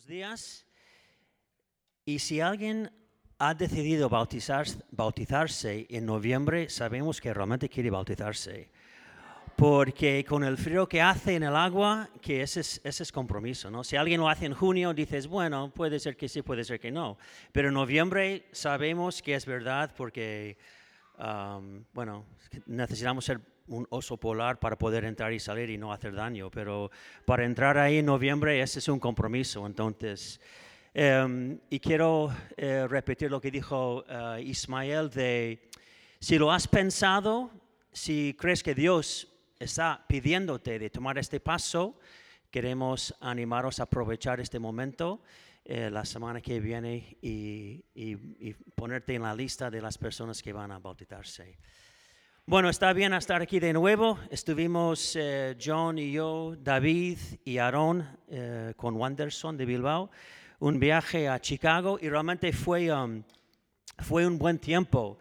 Buenos días. Y si alguien ha decidido bautizar, bautizarse en noviembre, sabemos que realmente quiere bautizarse. Porque con el frío que hace en el agua, que ese es, compromiso, ¿no? Si alguien lo hace en junio, dices, bueno, puede ser que sí, puede ser que no. Pero en noviembre sabemos que es verdad porque, bueno, necesitamos ser un oso polar para poder entrar y salir y no hacer daño. Pero para entrar ahí en noviembre, ese es un compromiso. Entonces, em, y quiero eh, repetir lo que dijo eh, Ismael de, si lo has pensado, si crees que Dios está pidiéndote de tomar este paso, queremos animaros a aprovechar este momento eh, la semana que viene y, ponerte en la lista de las personas que van a bautizarse. Bueno, está bien estar aquí de nuevo. Estuvimos eh, John y yo, David y Aaron eh, con Wanderson de Bilbao, un viaje a Chicago y realmente fue, um, fue un buen tiempo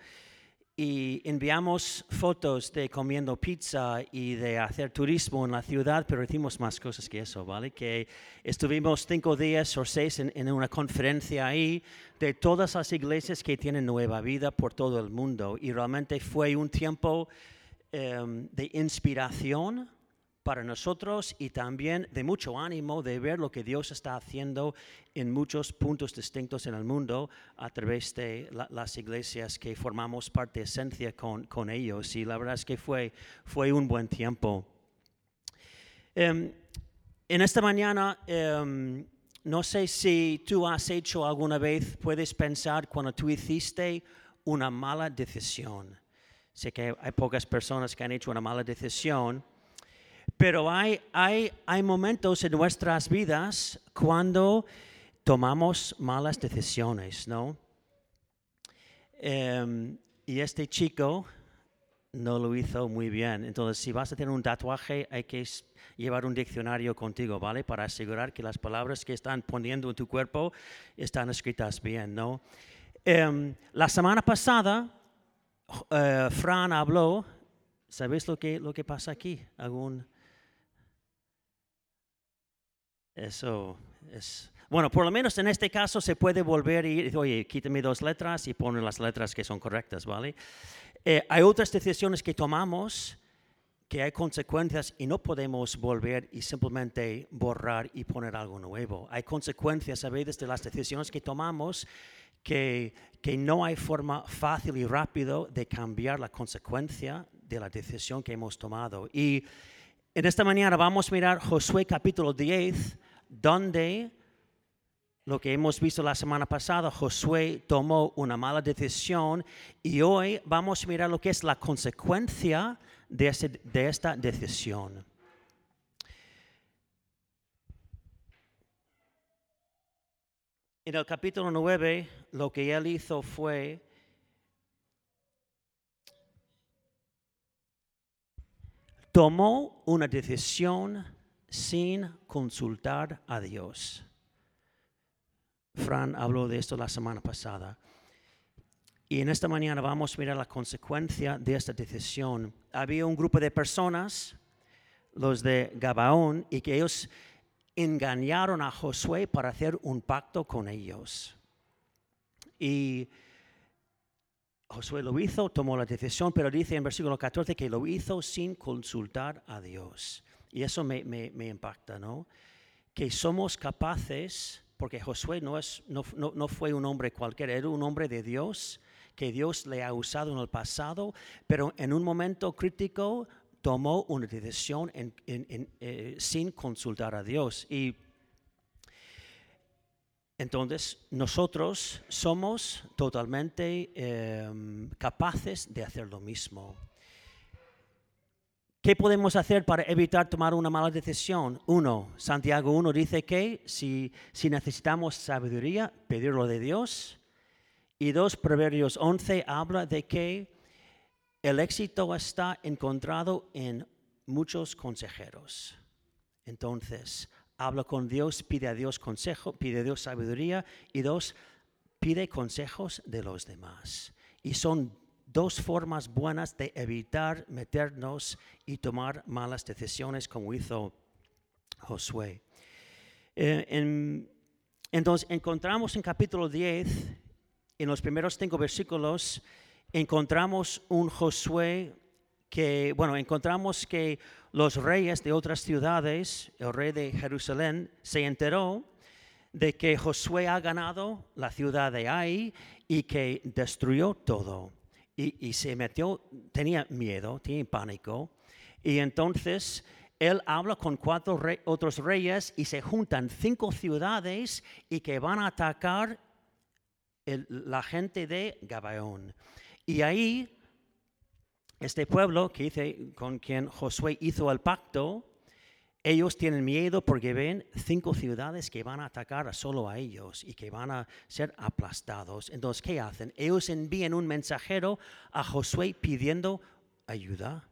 y enviamos fotos de comiendo pizza y de hacer turismo en la ciudad, pero hicimos más cosas que eso, ¿vale? Que estuvimos cinco días o seis en, en una conferencia ahí de todas las iglesias que tienen nueva vida por todo el mundo y realmente fue un tiempo um, de inspiración para nosotros y también de mucho ánimo de ver lo que Dios está haciendo en muchos puntos distintos en el mundo a través de la, las iglesias que formamos parte esencia con, con, ellos. Y la verdad es que fue, fue un buen tiempo. Um, en esta mañana, um, no sé si tú has hecho alguna vez, puedes pensar cuando tú hiciste una mala decisión. Sé que hay pocas personas que han hecho una mala decisión. Pero hay, hay, hay momentos en nuestras vidas cuando tomamos malas decisiones, ¿no? Um, y este chico no lo hizo muy bien. Entonces, si vas a tener un tatuaje, hay que llevar un diccionario contigo, ¿vale? Para asegurar que las palabras que están poniendo en tu cuerpo están escritas bien, ¿no? Um, la semana pasada, uh, Fran habló, ¿sabéis lo que, lo que pasa aquí? ¿Algún... Eso es... Bueno, por lo menos en este caso se puede volver y oye, quítame dos letras y pone las letras que son correctas, ¿vale? Eh, hay otras decisiones que tomamos que hay consecuencias y no podemos volver y simplemente borrar y poner algo nuevo. Hay consecuencias a veces de las decisiones que tomamos que, que no hay forma fácil y rápido de cambiar la consecuencia de la decisión que hemos tomado. Y en esta mañana vamos a mirar Josué capítulo 10 donde lo que hemos visto la semana pasada, Josué tomó una mala decisión y hoy vamos a mirar lo que es la consecuencia de, de esta decisión. En el capítulo 9, lo que él hizo fue tomó una decisión sin consultar a Dios. Fran habló de esto la semana pasada. Y en esta mañana vamos a mirar la consecuencia de esta decisión. Había un grupo de personas, los de Gabaón, y que ellos engañaron a Josué para hacer un pacto con ellos. Y Josué lo hizo, tomó la decisión, pero dice en versículo 14 que lo hizo sin consultar a Dios. Y eso me, me, impacta, ¿no? Que somos capaces, porque Josué no, es, no, no, no fue un hombre cualquiera, era un hombre de Dios, que Dios le ha usado en el pasado, pero en un momento crítico tomó una decisión eh, sin consultar a Dios. Y entonces nosotros somos totalmente eh, capaces de hacer lo mismo. ¿Qué podemos hacer para evitar tomar una mala decisión? Uno, Santiago 1 dice que si, si necesitamos sabiduría, pedirlo de Dios. Y dos, Proverbios 11 habla de que el éxito está encontrado en muchos consejeros. Entonces, habla con Dios, pide a Dios consejo, pide a Dios sabiduría. Y dos, pide consejos de los demás. Y son dos formas buenas de evitar meternos y tomar malas decisiones como hizo Josué. Eh, en, Entonces encontramos en capítulo 10, en los primeros cinco versículos, encontramos un Josué que, bueno, encontramos que los reyes de otras ciudades, el rey de Jerusalén, se enteró de que Josué ha ganado la ciudad de Ai y que destruyó todo. Y, se metió, tenía miedo, tenía pánico. Y entonces él habla con cuatro otros reyes y se juntan cinco ciudades y que van a atacar la gente de Gabaón. Y ahí, este pueblo que dice, con quien Josué hizo el pacto, ellos tienen miedo porque ven cinco ciudades que van a atacar solo a ellos y que van a ser aplastados. Entonces, ¿qué hacen? Ellos envían un mensajero a Josué pidiendo ayuda.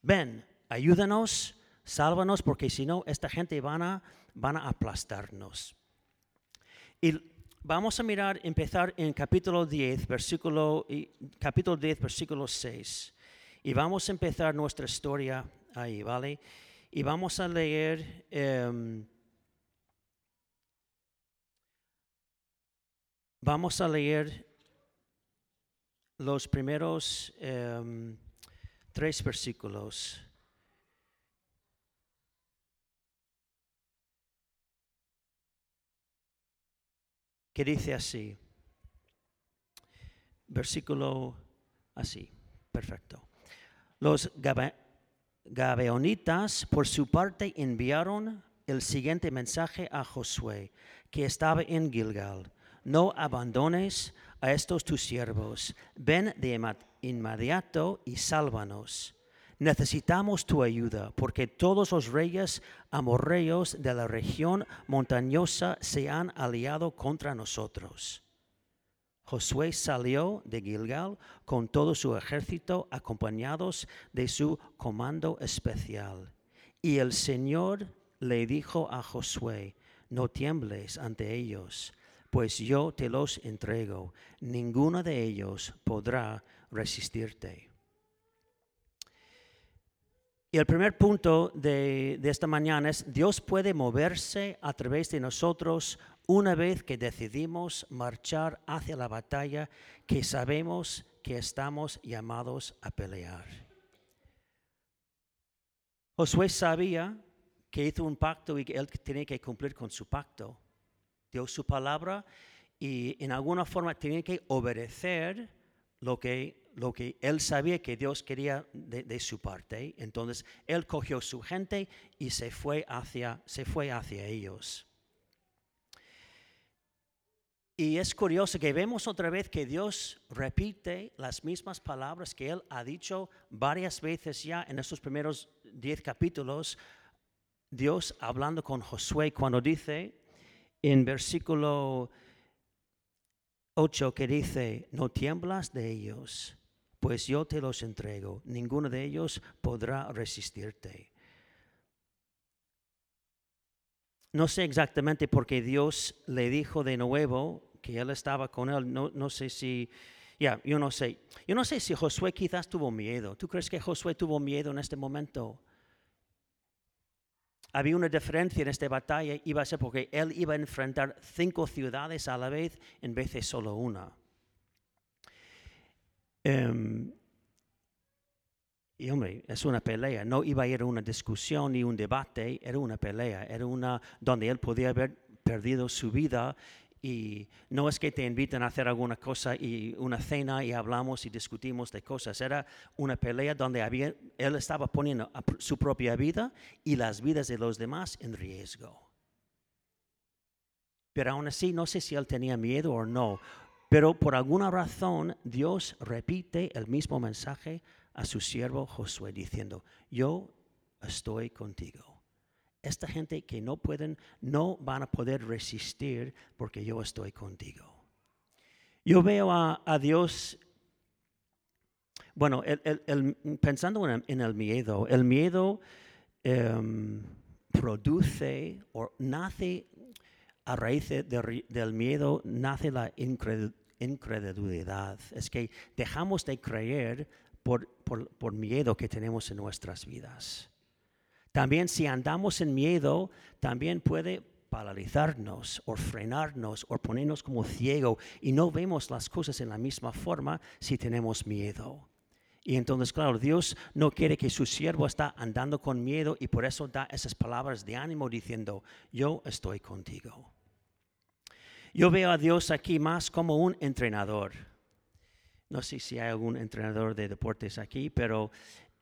Ven, ayúdanos, sálvanos, porque si no, esta gente van a, van a aplastarnos. Y vamos a mirar, empezar en capítulo 10, versículo, capítulo 10, versículo 6. Y vamos a empezar nuestra historia ahí, ¿vale? Y vamos a leer em, vamos a leer los primeros em, tres versículos. que dice así, versículo así, perfecto. Los Gabeonitas, por su parte, enviaron el siguiente mensaje a Josué, que estaba en Gilgal. No abandones a estos tus siervos. Ven de inmediato y sálvanos. Necesitamos tu ayuda, porque todos los reyes amorreos de la región montañosa se han aliado contra nosotros. Josué salió de Gilgal con todo su ejército acompañados de su comando especial. Y el Señor le dijo a Josué, no tiembles ante ellos, pues yo te los entrego. Ninguno de ellos podrá resistirte. Y el primer punto de, esta mañana es, Dios puede moverse a través de nosotros una vez que decidimos marchar hacia la batalla que sabemos que estamos llamados a pelear. Josué sabía que hizo un pacto y que él tenía que cumplir con su pacto. Dio su palabra y en alguna forma tenía que obedecer lo que, lo que él sabía que Dios quería de, su parte. Entonces él cogió su gente y se fue hacia, se fue hacia ellos. Y es curioso que vemos otra vez que Dios repite las mismas palabras que Él ha dicho varias veces ya en estos primeros diez capítulos. Dios hablando con Josué cuando dice en versículo 8 que dice, no tiemblas de ellos, pues yo te los entrego, ninguno de ellos podrá resistirte. No sé exactamente por qué Dios le dijo de nuevo que él estaba con él. No, sé si, ya, yo no sé. Yo no sé si Josué quizás tuvo miedo. ¿Tú crees que Josué tuvo miedo en este momento? Había una diferencia en esta batalla, iba a ser porque él iba a enfrentar cinco ciudades a la vez en vez de solo una. Em, y hombre, es una pelea, no iba a ir a una discusión ni un debate, era una pelea, era una donde él podía haber perdido su vida y no es que te inviten a hacer alguna cosa y una cena y hablamos y discutimos de cosas, era una pelea donde él estaba poniendo su propia vida y las vidas de los demás en riesgo. Pero aún así, no sé si él tenía miedo o no, pero por alguna razón Dios repite el mismo mensaje a su siervo Josué diciendo, yo estoy contigo. Esta gente que no pueden, no van a poder resistir porque yo estoy contigo. Yo veo a, Dios, bueno, pensando en, el miedo, el miedo em, produce o nace a raíz del miedo, nace la incredulidad. Es que dejamos de creer por, miedo que tenemos en nuestras vidas. También si andamos en miedo, también puede paralizarnos o frenarnos o ponernos como ciego y no vemos las cosas en la misma forma si tenemos miedo. Y entonces, claro, Dios no quiere que su siervo está andando con miedo y por eso da esas palabras de ánimo diciendo, yo estoy contigo. Yo veo a Dios aquí más como un entrenador. No sé si hay algún entrenador de deportes aquí, pero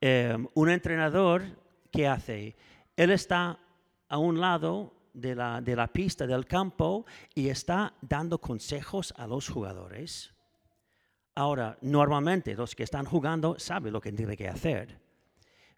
em, un entrenador, ¿qué hace? Él está a un lado de la, de la pista del campo y está dando consejos a los jugadores. Ahora, normalmente los que están jugando saben lo que tienen que hacer.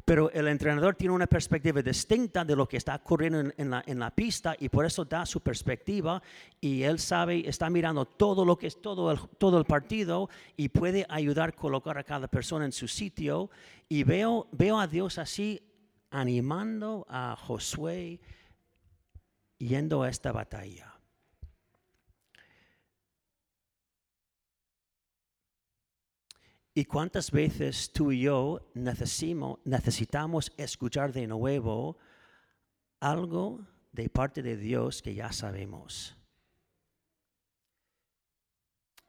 Pero el entrenador tiene una perspectiva distinta de lo que está ocurriendo en, la, en, la, pista y por eso da su perspectiva y él sabe, está mirando todo lo que es todo el, todo el partido y puede ayudar a colocar a cada persona en su sitio. Y veo, veo a Dios así animando a Josué yendo a esta batalla. ¿Y cuántas veces tú y yo necesitamos, escuchar de nuevo algo de parte de Dios que ya sabemos?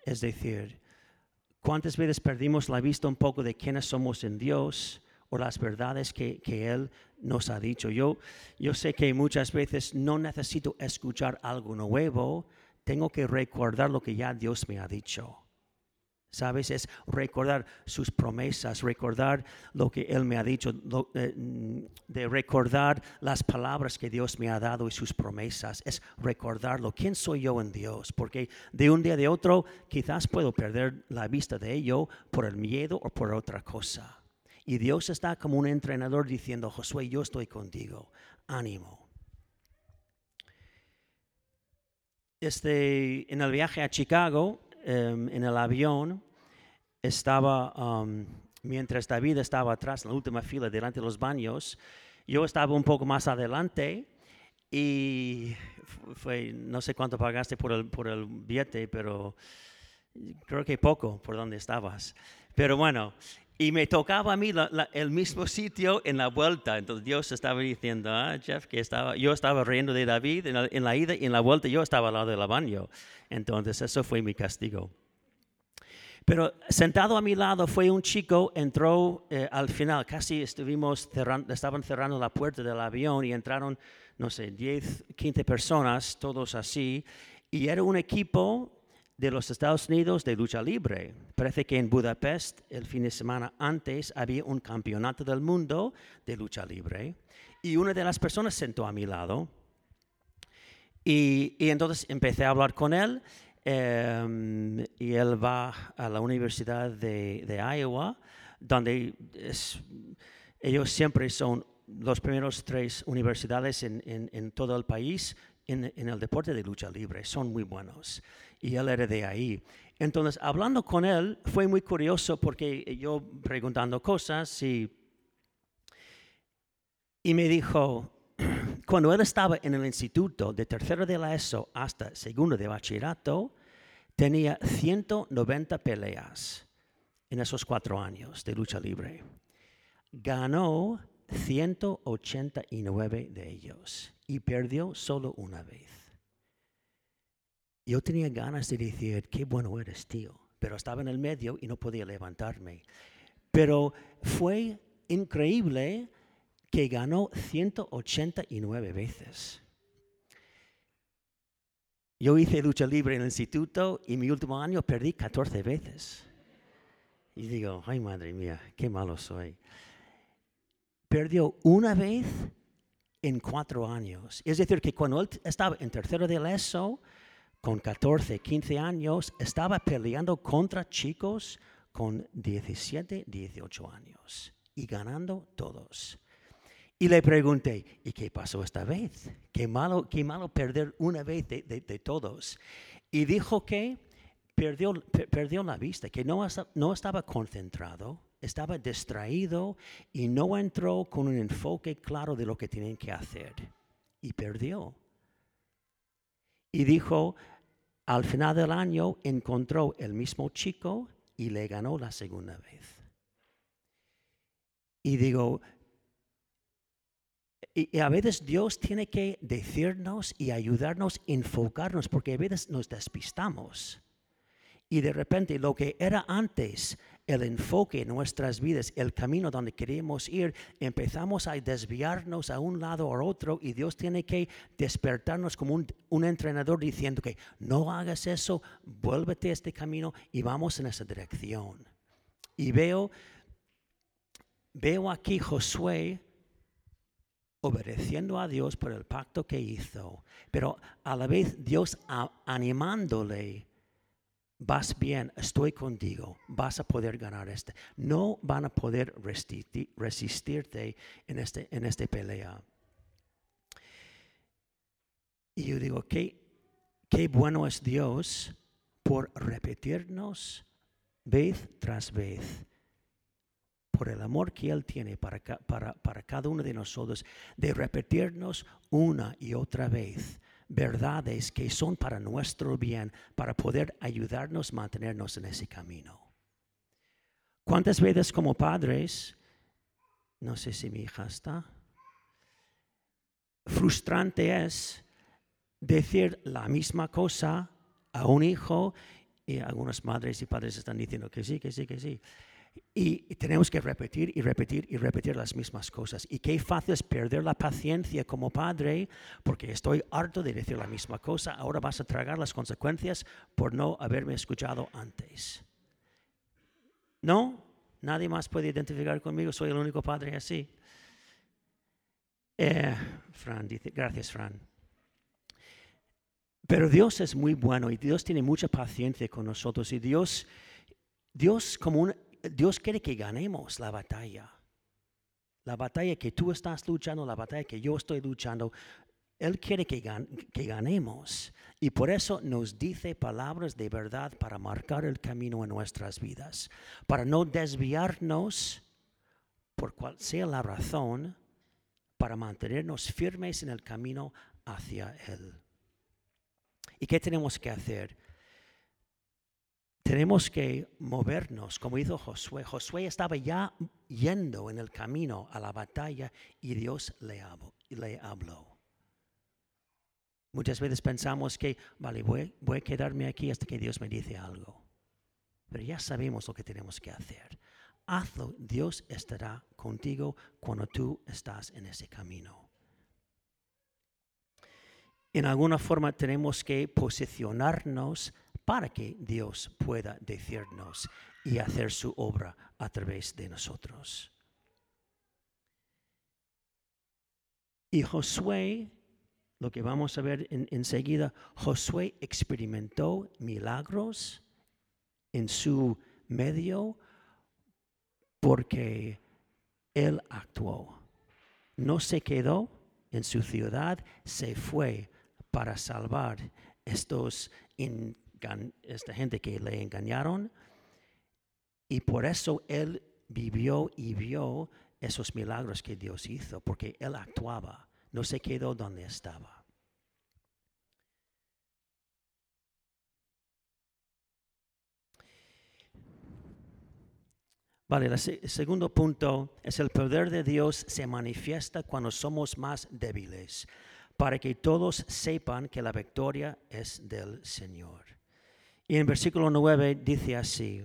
Es decir, ¿cuántas veces perdimos la vista un poco de quiénes somos en Dios o las verdades que, Él nos ha dicho? Yo, yo sé que muchas veces no necesito escuchar algo nuevo, tengo que recordar lo que ya Dios me ha dicho. ¿Sabes? Es recordar sus promesas, recordar lo que Él me ha dicho, eh, de recordar las palabras que Dios me ha dado y sus promesas. Es recordarlo. ¿Quién soy yo en Dios? Porque de un día de otro quizás puedo perder la vista de ello por el miedo o por otra cosa. Y Dios está como un entrenador diciendo, Josué, yo estoy contigo. Ánimo. Este, en el viaje a Chicago, em, en el avión, estaba, um, mientras David estaba atrás en la última fila delante de los baños, yo estaba un poco más adelante y fue, no sé cuánto pagaste por el, por el billete, pero creo que poco por donde estabas. Pero bueno, y me tocaba a mí el mismo sitio en la vuelta. Entonces Dios estaba diciendo, ah, Jeff, que estaba, yo estaba riendo de David en la, en la ida y en la vuelta yo estaba al lado del baño. Entonces eso fue mi castigo. Pero sentado a mi lado fue un chico, entró eh, al final, casi estuvimos cerrando, estaban cerrando la puerta del avión y entraron, no sé, 10, 15 personas, todos así, y era un equipo de los Estados Unidos de lucha libre. Parece que en Budapest el fin de semana antes había un campeonato del mundo de lucha libre y una de las personas sentó a mi lado y, entonces empecé a hablar con él Em, y él va a la Universidad de, Iowa, donde ellos siempre son los primeros tres universidades en, todo el país en, el deporte de lucha libre. Son muy buenos. Y él era de ahí. Entonces, hablando con él, fue muy curioso porque yo preguntando cosas y, y me dijo, cuando él estaba en el instituto de tercero de la ESO hasta segundo de bachillerato, tenía 190 peleas en esos cuatro años de lucha libre. Ganó 189 de ellos y perdió solo una vez. Yo tenía ganas de decir, qué bueno eres, tío, pero estaba en el medio y no podía levantarme. Pero fue increíble que ganó 189 veces. Yo hice lucha libre en el instituto y mi último año perdí 14 veces. Y digo, ay madre mía, qué malo soy. Perdió una vez en cuatro años. Es decir, que cuando él estaba en tercero de ESO, con 14, 15 años, estaba peleando contra chicos con 17, 18 años y ganando todos. Y le pregunté, ¿y qué pasó esta vez? Qué malo, qué malo perder una vez de, todos. Y dijo que perdió, perdió la vista, que no, no estaba concentrado, estaba distraído y no entró con un enfoque claro de lo que tienen que hacer. Y perdió. Y dijo, al final del año encontró el mismo chico y le ganó la segunda vez. Y digo, y, a veces Dios tiene que decirnos y ayudarnos, enfocarnos, porque a veces nos despistamos. Y de repente lo que era antes, el enfoque en nuestras vidas, el camino donde queremos ir, empezamos a desviarnos a un lado o otro y Dios tiene que despertarnos como un, entrenador diciendo que no hagas eso, vuélvete a este camino y vamos en esa dirección. Y veo, veo aquí Josué obedeciendo a Dios por el pacto que hizo, pero a la vez Dios animándole, vas bien, estoy contigo, vas a poder ganar este. No van a poder resistirte en este, en esta pelea. Y yo digo, ¿qué, qué bueno es Dios por repetirnos vez tras vez por el amor que Él tiene para, para, para cada uno de nosotros, de repetirnos una y otra vez verdades que son para nuestro bien, para poder ayudarnos mantenernos en ese camino. ¿Cuántas veces como padres, no sé si mi hija está, frustrante es decir la misma cosa a un hijo y algunas madres y padres están diciendo que sí, que sí, que sí. Y tenemos que repetir y repetir y repetir las mismas cosas. Y qué fácil es perder la paciencia como padre, porque estoy harto de decir la misma cosa. Ahora vas a tragar las consecuencias por no haberme escuchado antes. ¿No? Nadie más puede identificar conmigo. Soy el único padre así. Eh, Fran dice, gracias Fran. Pero Dios es muy bueno y Dios tiene mucha paciencia con nosotros y Dios, Dios como un, Dios quiere que ganemos la batalla. La batalla que tú estás luchando, la batalla que yo estoy luchando, Él quiere que, ganemos. Y por eso nos dice palabras de verdad para marcar el camino en nuestras vidas. Para no desviarnos por cual sea la razón, para mantenernos firmes en el camino hacia Él. ¿Y qué tenemos que hacer? Tenemos que movernos, como hizo Josué. Josué estaba ya yendo en el camino a la batalla y Dios le habló. Muchas veces pensamos que, vale, voy, voy a quedarme aquí hasta que Dios me dice algo. Pero ya sabemos lo que tenemos que hacer. Hazlo, Dios estará contigo cuando tú estás en ese camino. En alguna forma tenemos que posicionarnos para que Dios pueda decirnos y hacer su obra a través de nosotros. Y Josué, lo que vamos a ver enseguida, Josué experimentó milagros en su medio porque él actuó. No se quedó en su ciudad, se fue para salvar estos esta gente que le engañaron. Y por eso él vivió y vio esos milagros que Dios hizo, porque él actuaba, no se quedó donde estaba. Vale, el segundo punto es el poder de Dios se manifiesta cuando somos más débiles, para que todos sepan que la victoria es del Señor. Y en versículo 9 dice así,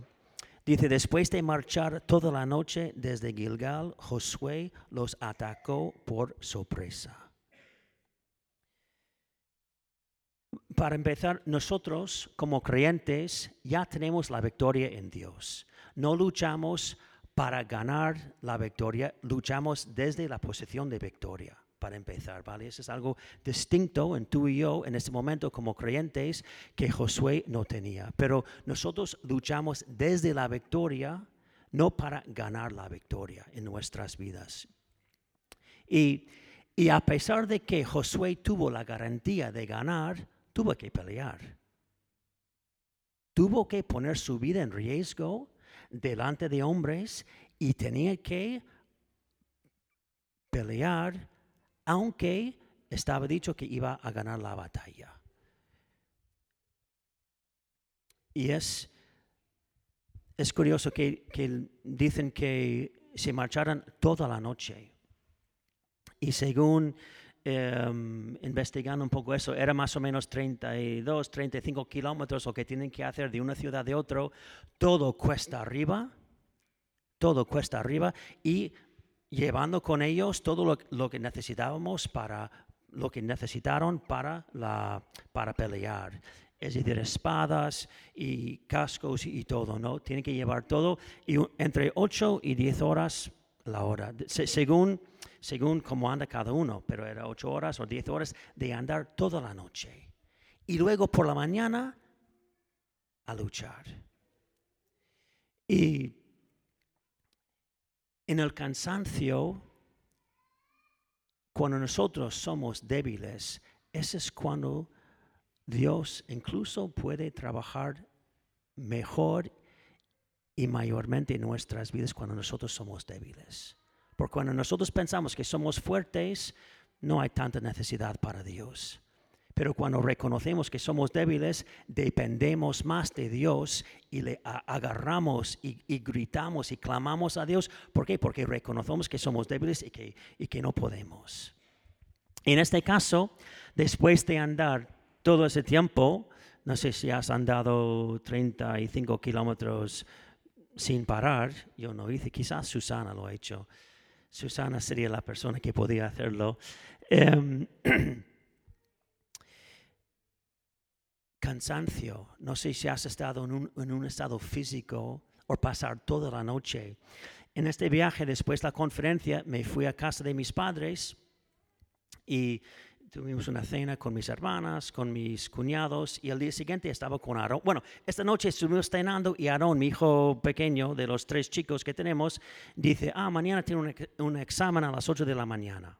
dice, después de marchar toda la noche desde Gilgal, Josué los atacó por sorpresa. Para empezar, nosotros como creyentes ya tenemos la victoria en Dios. No luchamos para ganar la victoria, luchamos desde la posición de victoria para empezar, ¿vale? Eso es algo distinto en tú y yo en este momento como creyentes que Josué no tenía. Pero nosotros luchamos desde la victoria, no para ganar la victoria en nuestras vidas. Y, y a pesar de que Josué tuvo la garantía de ganar, tuvo que pelear. Tuvo que poner su vida en riesgo delante de hombres y tenía que pelear aunque estaba dicho que iba a ganar la batalla. Y es, es curioso que, dicen que se marcharon toda la noche. Y según em, investigando un poco eso, era más o menos 32, 35 kilómetros lo que tienen que hacer de una ciudad de otro. Todo cuesta arriba, todo cuesta arriba y llevando con ellos todo lo, que necesitábamos para lo que necesitaron para, para pelear. Es decir, espadas y cascos y todo, ¿no? Tienen que llevar todo y entre 8 y 10 horas la hora, según, según cómo anda cada uno, pero era 8 horas o 10 horas de andar toda la noche. Y luego por la mañana a luchar. Y en el cansancio cuando nosotros somos débiles, ese es cuando Dios incluso puede trabajar mejor y mayormente en nuestras vidas cuando nosotros somos débiles. Porque cuando nosotros pensamos que somos fuertes, no hay tanta necesidad para Dios. Pero cuando reconocemos que somos débiles, dependemos más de Dios y le agarramos y, gritamos y clamamos a Dios. ¿Por qué? Porque reconocemos que somos débiles y que, y que no podemos. En este caso, después de andar todo ese tiempo, no sé si has andado 35 kilómetros sin parar, yo no hice, quizás Susana lo ha hecho. Susana sería la persona que podía hacerlo. Em, cansancio. No sé si has estado en un, estado físico o pasar toda la noche. En este viaje, después de la conferencia, me fui a casa de mis padres y tuvimos una cena con mis hermanas, con mis cuñados y el día siguiente estaba con Aaron. Bueno, esta noche estuvimos cenando y Aaron, mi hijo pequeño de los tres chicos que tenemos, dice, ah, mañana tiene un, un examen a las 8 de la mañana.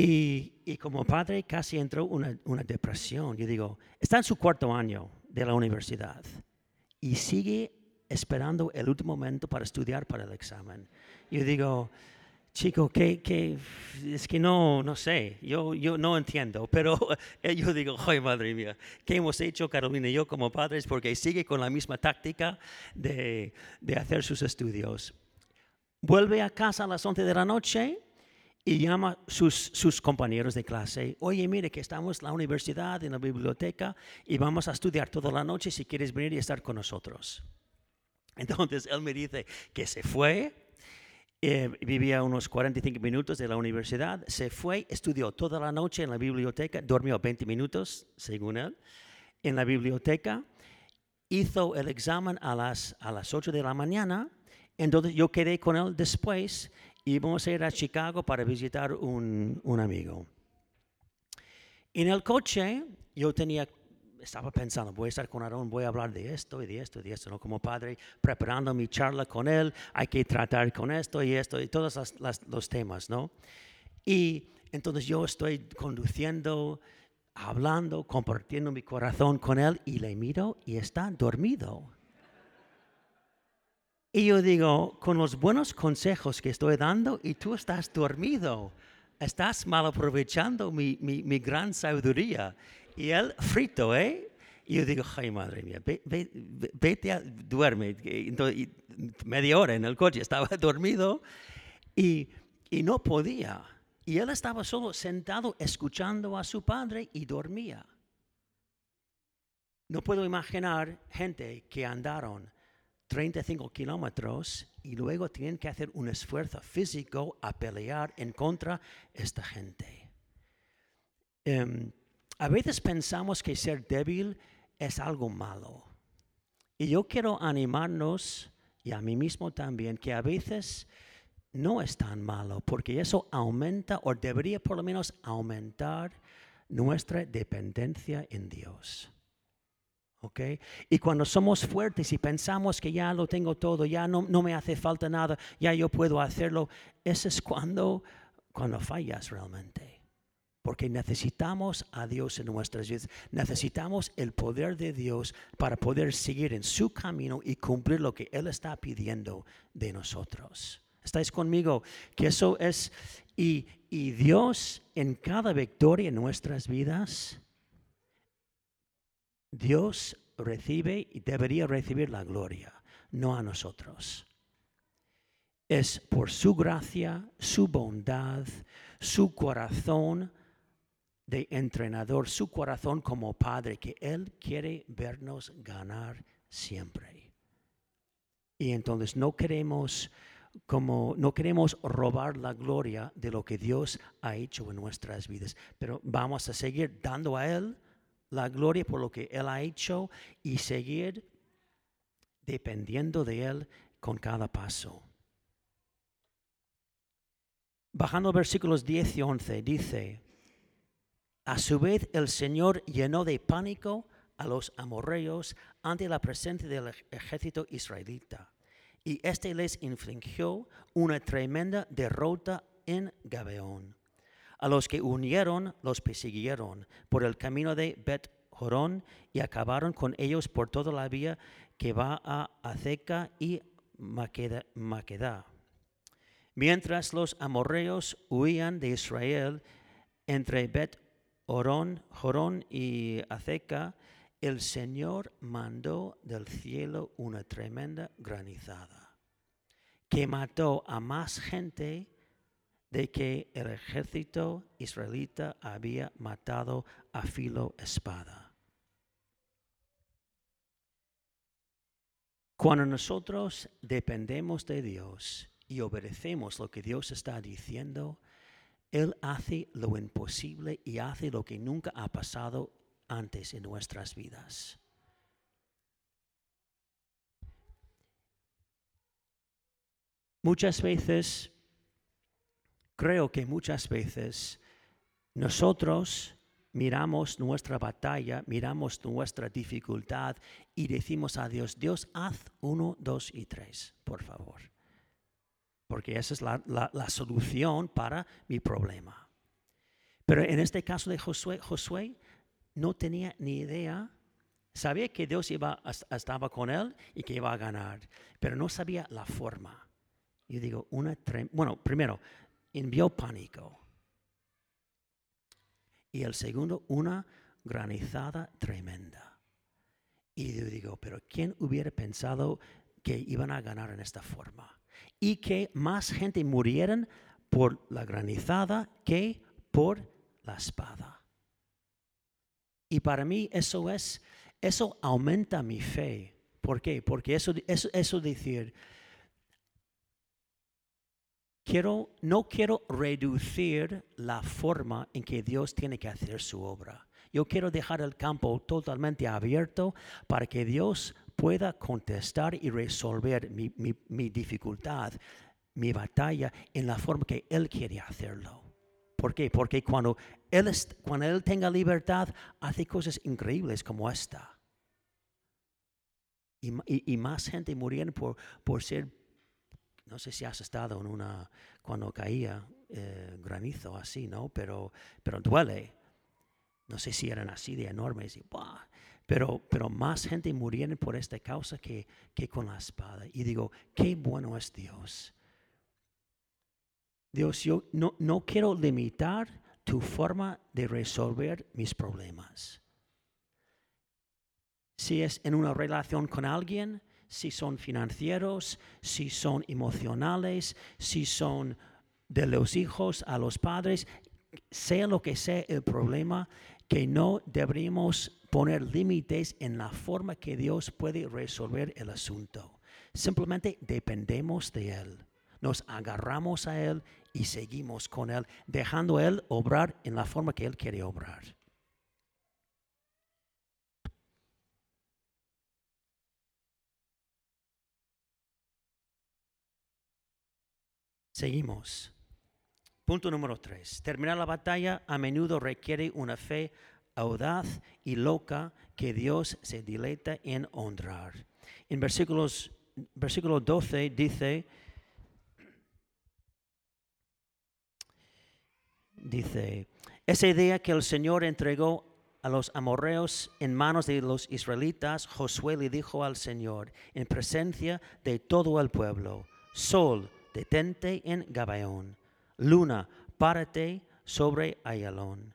Y, como padre casi entró una, una depresión. Yo digo, está en su cuarto año de la universidad y sigue esperando el último momento para estudiar para el examen. Yo digo, chico, que, es que no, no sé, yo, yo no entiendo, pero yo digo, ay madre mía, ¿qué hemos hecho Carolina y yo como padres? Porque sigue con la misma táctica de, de hacer sus estudios. Vuelve a casa a las 11 de la noche y llama sus, sus compañeros de clase, oye, mire que estamos en la universidad, en la biblioteca, y vamos a estudiar toda la noche si quieres venir y estar con nosotros. Entonces él me dice que se fue, eh, vivía unos 45 minutos de la universidad, se fue, estudió toda la noche en la biblioteca, durmió 20 minutos, según él, en la biblioteca, hizo el examen a las, a las 8 de la mañana, entonces yo quedé con él después y vamos a ir a Chicago para visitar un, un amigo. En el coche yo tenía, estaba pensando, voy a estar con Aaron, voy a hablar de esto y de esto y de esto, ¿no? Como padre, preparando mi charla con él, hay que tratar con esto y esto y todos los temas, ¿no? Y entonces yo estoy conduciendo, hablando, compartiendo mi corazón con él y le miro y está dormido. Y yo digo, con los buenos consejos que estoy dando y tú estás dormido, estás mal aprovechando mi, mi, gran sabiduría. Y él frito, ¿eh? Y yo digo, ay, madre mía, vete a duerme. Entonces, media hora en el coche estaba dormido y, y no podía. Y él estaba solo sentado escuchando a su padre y dormía. No puedo imaginar gente que andaron 35 kilómetros y luego tienen que hacer un esfuerzo físico a pelear en contra esta gente. Em, a veces pensamos que ser débil es algo malo. Y yo quiero animarnos, y a mí mismo también, que a veces no es tan malo, porque eso aumenta o debería por lo menos aumentar nuestra dependencia en Dios. Y cuando somos fuertes y pensamos que ya lo tengo todo, ya no, no me hace falta nada, ya yo puedo hacerlo, eso es cuando, cuando fallas realmente. Porque necesitamos a Dios en nuestras vidas. Necesitamos el poder de Dios para poder seguir en su camino y cumplir lo que Él está pidiendo de nosotros. ¿Estáis conmigo? Que eso es, y, y Dios en cada victoria en nuestras vidas, Dios recibe y debería recibir la gloria, no a nosotros. es por su gracia, su bondad, su corazón de entrenador, su corazón como padre, que Él quiere vernos ganar siempre. Y entonces no queremos como no queremos robar la gloria de lo que Dios ha hecho en nuestras vidas, pero vamos a seguir dando a Él la gloria por lo que Él ha hecho y seguir dependiendo de Él con cada paso. Bajando versículos 10 y 11, dice, a su vez el Señor llenó de pánico a los amorreos ante la presencia del ejército israelita, y éste les infligió una tremenda derrota en Gabeón. A los que unieron los persiguieron por el camino de Bet Jorón y acabaron con ellos por toda la vía que va a Azeca y Maqueda. Mientras los amorreos huían de Israel entre Bet Orón, Jorón y Azeca, el Señor mandó del cielo una tremenda granizada que mató a más gente de que el ejército israelita había matado a filo espada. Cuando nosotros dependemos de Dios y obedecemos lo que Dios está diciendo, Él hace lo imposible y hace lo que nunca ha pasado antes en nuestras vidas. Muchas veces creo que muchas veces nosotros miramos nuestra batalla, miramos nuestra dificultad y decimos a Dios, Dios, haz uno, dos y tres, por favor. Porque esa es la, solución para mi problema. Pero en este caso de Josué, Josué no tenía ni idea. Sabía que Dios iba, estaba con él y que iba a ganar, pero no sabía la forma. Yo digo, una bueno, primero, envió pánico. Y el segundo, una granizada tremenda. Y yo digo, pero ¿quién hubiera pensado que iban a ganar en esta forma? Y que más gente murieran por la granizada que por la espada. Y para mí eso es, eso aumenta mi fe. ¿Por qué? Porque eso, eso, eso decir, no quiero reducir la forma en que Dios tiene que hacer su obra. Yo quiero dejar el campo totalmente abierto para que Dios pueda contestar y resolver mi, dificultad, mi batalla en la forma que Él quiere hacerlo. ¿Por qué? Porque cuando Él, cuando él tenga libertad, hace cosas increíbles como esta. Y, más gente muriendo por, por ser no sé si has estado en una, cuando caía eh, granizo así, ¿no? Pero, pero duele. No sé si eran así de enormes. Y, pero, pero más gente murieron por esta causa que, que con la espada. Y digo, qué bueno es Dios. Dios, yo no, no quiero limitar tu forma de resolver mis problemas. Si es en una relación con alguien, si son financieros, si son emocionales, si son de los hijos a los padres, sea lo que sea el problema, que no deberíamos poner límites en la forma que Dios puede resolver el asunto. Simplemente dependemos de Él. Nos agarramos a Él y seguimos con Él, dejando Él obrar en la forma que Él quiere obrar. Seguimos. Punto número tres. Terminar la batalla a menudo requiere una fe audaz y loca que Dios se dileta en honrar. En versículos, versículo 12 dice, dice, esa idea que el Señor entregó a los amorreos en manos de los israelitas, Josué le dijo al Señor en presencia de todo el pueblo, Sol, detente en Gabaón. Luna, párate sobre Ayalón.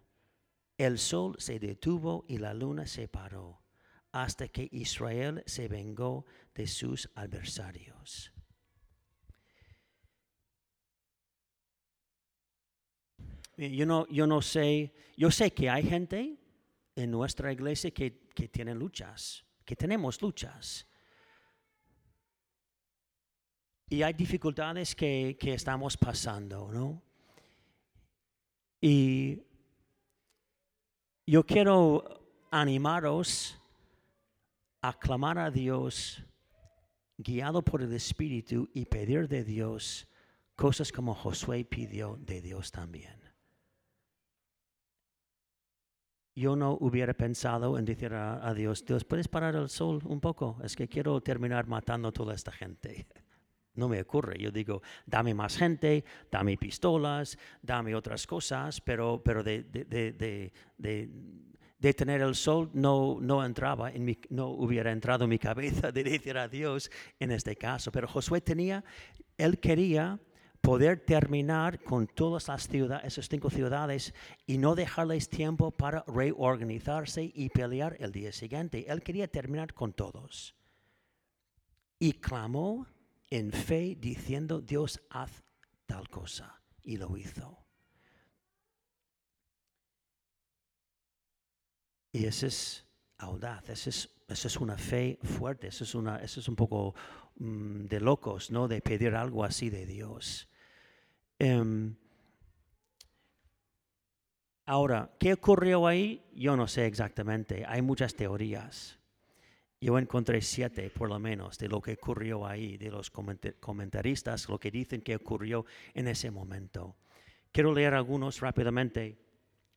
El sol se detuvo y la luna se paró, hasta que Israel se vengó de sus adversarios. Eh, yo no, yo no sé, yo sé que hay gente en nuestra iglesia que, que tiene luchas, que tenemos luchas. Y hay dificultades que, que estamos pasando, ¿no? Y yo quiero animaros a clamar a Dios guiado por el Espíritu y pedir de Dios cosas como Josué pidió de Dios también. Yo no hubiera pensado en decir a, Dios, Dios, ¿puedes parar el sol un poco? Es que quiero terminar matando a toda esta gente. No me ocurre. Yo digo, dame más gente, dame pistolas, dame otras cosas, pero, pero de, de, de, tener el sol no, no entraba, no hubiera entrado en mi cabeza de decir a Dios en este caso. Pero Josué tenía, él quería poder terminar con todas las ciudades, esas cinco ciudades, y no dejarles tiempo para reorganizarse y pelear el día siguiente. Él quería terminar con todos. Y clamó en fe diciendo, Dios, haz tal cosa. Y lo hizo. Y esa es audaz, esa es, es, una fe fuerte, eso es, una, eso es un poco mm, de locos, ¿no? De pedir algo así de Dios. Em, ahora, ¿qué ocurrió ahí? Yo no sé exactamente, hay muchas teorías. Yo encontré siete, por lo menos, de lo que ocurrió ahí, de los comentaristas, lo que dicen que ocurrió en ese momento. Quiero leer algunos rápidamente,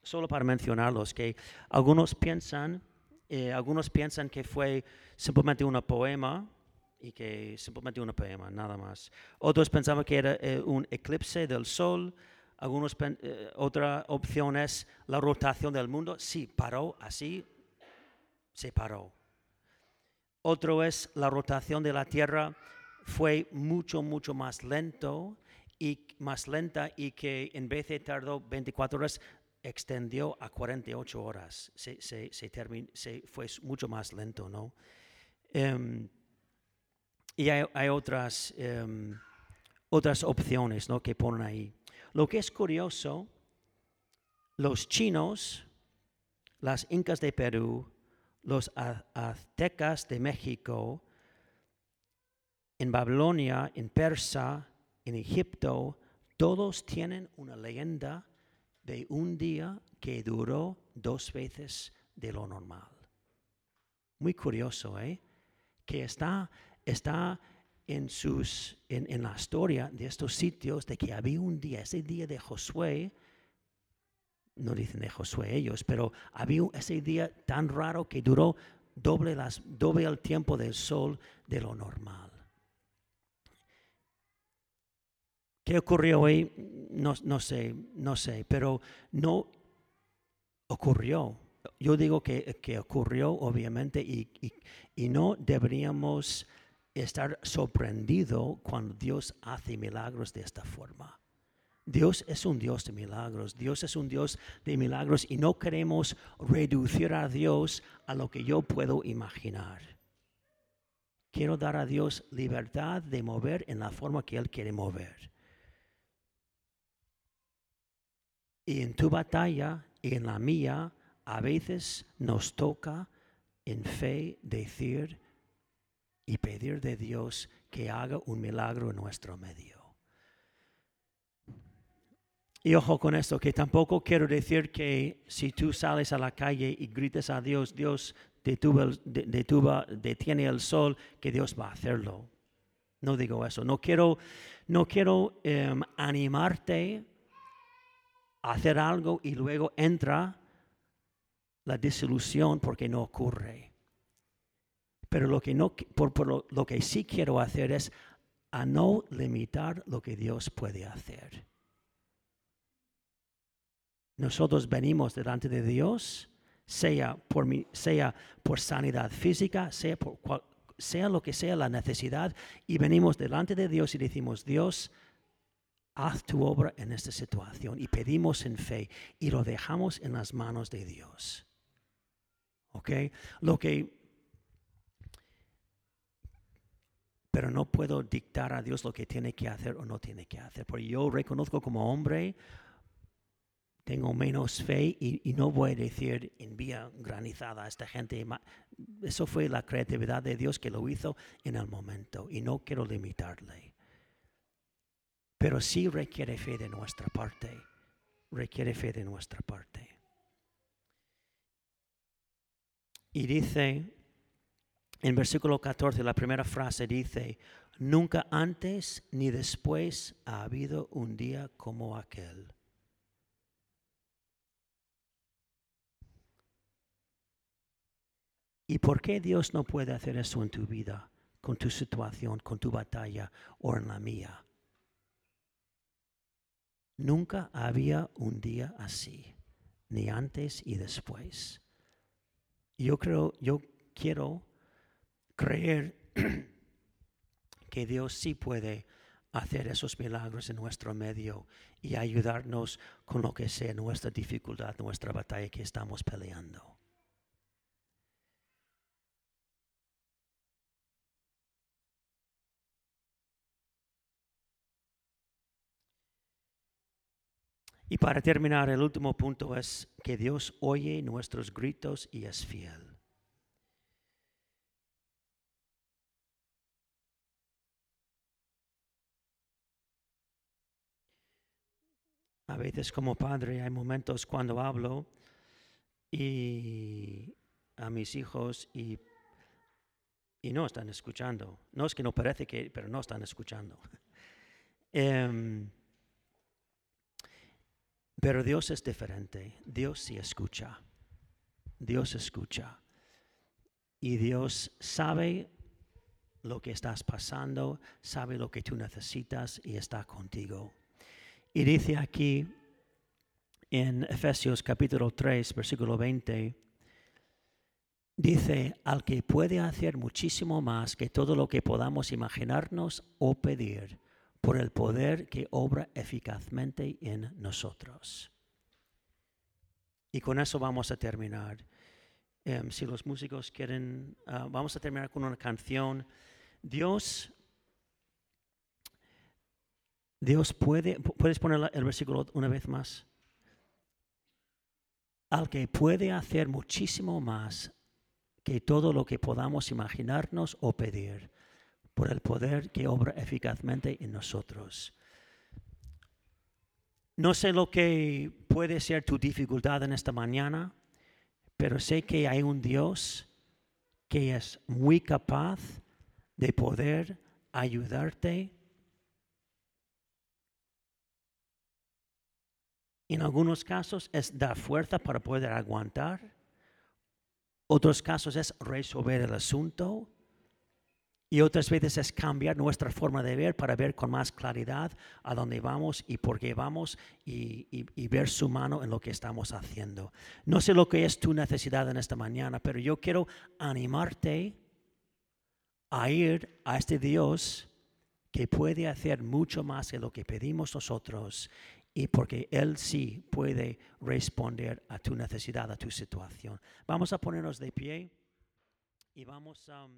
solo para mencionarlos, que algunos piensan, eh, algunos piensan que fue simplemente un poema, y que simplemente un poema, nada más. Otros pensaban que era eh, un eclipse del sol. Algunos eh, otra opción es la rotación del mundo. Sí, paró así, se paró. Otro es la rotación de la Tierra fue mucho, mucho más lento y más lenta y que en vez de tardó 24 horas, extendió a 48 horas. Se, se, se, fue mucho más lento, ¿no? Em, y hay, otras, em, otras opciones ¿no? que ponen ahí. Lo que es curioso, los chinos, las incas de Perú, los aztecas de México, en Babilonia, en Persa, en Egipto, todos tienen una leyenda de un día que duró dos veces de lo normal. Muy curioso, ¿eh? Que está está en, sus, en, la historia de estos sitios de que había un día, ese día de Josué, no dicen de Josué ellos, pero había ese día tan raro que duró doble, el tiempo del sol de lo normal. ¿Qué ocurrió ahí? No, sé, no sé, pero no ocurrió. Yo digo que, ocurrió, obviamente, y, y, no deberíamos estar sorprendido cuando Dios hace milagros de esta forma. Dios es un Dios de milagros, Dios es un Dios de milagros y no queremos reducir a Dios a lo que yo puedo imaginar. Quiero dar a Dios libertad de mover en la forma que Él quiere mover. Y en tu batalla y en la mía, a veces nos toca en fe decir, y pedir de Dios que haga un milagro en nuestro medio. Y ojo con esto, que tampoco quiero decir que si tú sales a la calle y grites a Dios, Dios detiene el sol, que Dios va a hacerlo. No digo eso. No quiero, no quiero em, animarte a hacer algo y luego entra la desilusión porque no ocurre. Pero lo que, no, por, lo, que sí quiero hacer es a no limitar lo que Dios puede hacer. Nosotros venimos delante de Dios, sea por, sea por sanidad física, sea, por sea lo que sea la necesidad, y venimos delante de Dios y decimos, Dios, haz tu obra en esta situación. Y pedimos en fe y lo dejamos en las manos de Dios. ¿Ok? Lo que pero no puedo dictar a Dios lo que tiene que hacer o no tiene que hacer. Porque yo reconozco como hombre, tengo menos fe y, no voy a decir envía granizada a esta gente. Eso fue la creatividad de Dios que lo hizo en el momento y no quiero limitarle. Pero sí requiere fe de nuestra parte. Requiere fe de nuestra parte. Y dice, en versículo 14, la primera frase dice, nunca antes ni después ha habido un día como aquel. ¿Y por qué Dios no puede hacer eso en tu vida, con tu situación, con tu batalla o en la mía? Nunca había un día así, ni antes y después. Yo creo, yo quiero creer que Dios sí puede hacer esos milagros en nuestro medio y ayudarnos con lo que sea nuestra dificultad, nuestra batalla que estamos peleando. Y para terminar, el último punto es que Dios oye nuestros gritos y es fiel. A veces como padre hay momentos cuando hablo y a mis hijos y, y no están escuchando. No es que no parece que, pero no están escuchando. Em, pero Dios es diferente. Dios sí escucha. Dios escucha. Y Dios sabe lo que estás pasando, sabe lo que tú necesitas y está contigo. Y dice aquí en Efesios capítulo 3, versículo 20, dice, al que puede hacer muchísimo más que todo lo que podamos imaginarnos o pedir por el poder que obra eficazmente en nosotros. Y con eso vamos a terminar. Em, si los músicos quieren, ah, vamos a terminar con una canción. Dios, Dios puede, puedes poner el versículo una vez más. Al que puede hacer muchísimo más que todo lo que podamos imaginarnos o pedir por el poder que obra eficazmente en nosotros. No sé lo que puede ser tu dificultad en esta mañana, pero sé que hay un Dios que es muy capaz de poder ayudarte. En algunos casos es dar fuerza para poder aguantar. Otros casos es resolver el asunto. Y otras veces es cambiar nuestra forma de ver para ver con más claridad a dónde vamos y por qué vamos y, ver su mano en lo que estamos haciendo. No sé lo que es tu necesidad en esta mañana, pero yo quiero animarte a ir a este Dios que puede hacer mucho más de lo que pedimos nosotros y porque Él sí puede responder a tu necesidad, a tu situación. Vamos a ponernos de pie y vamos a...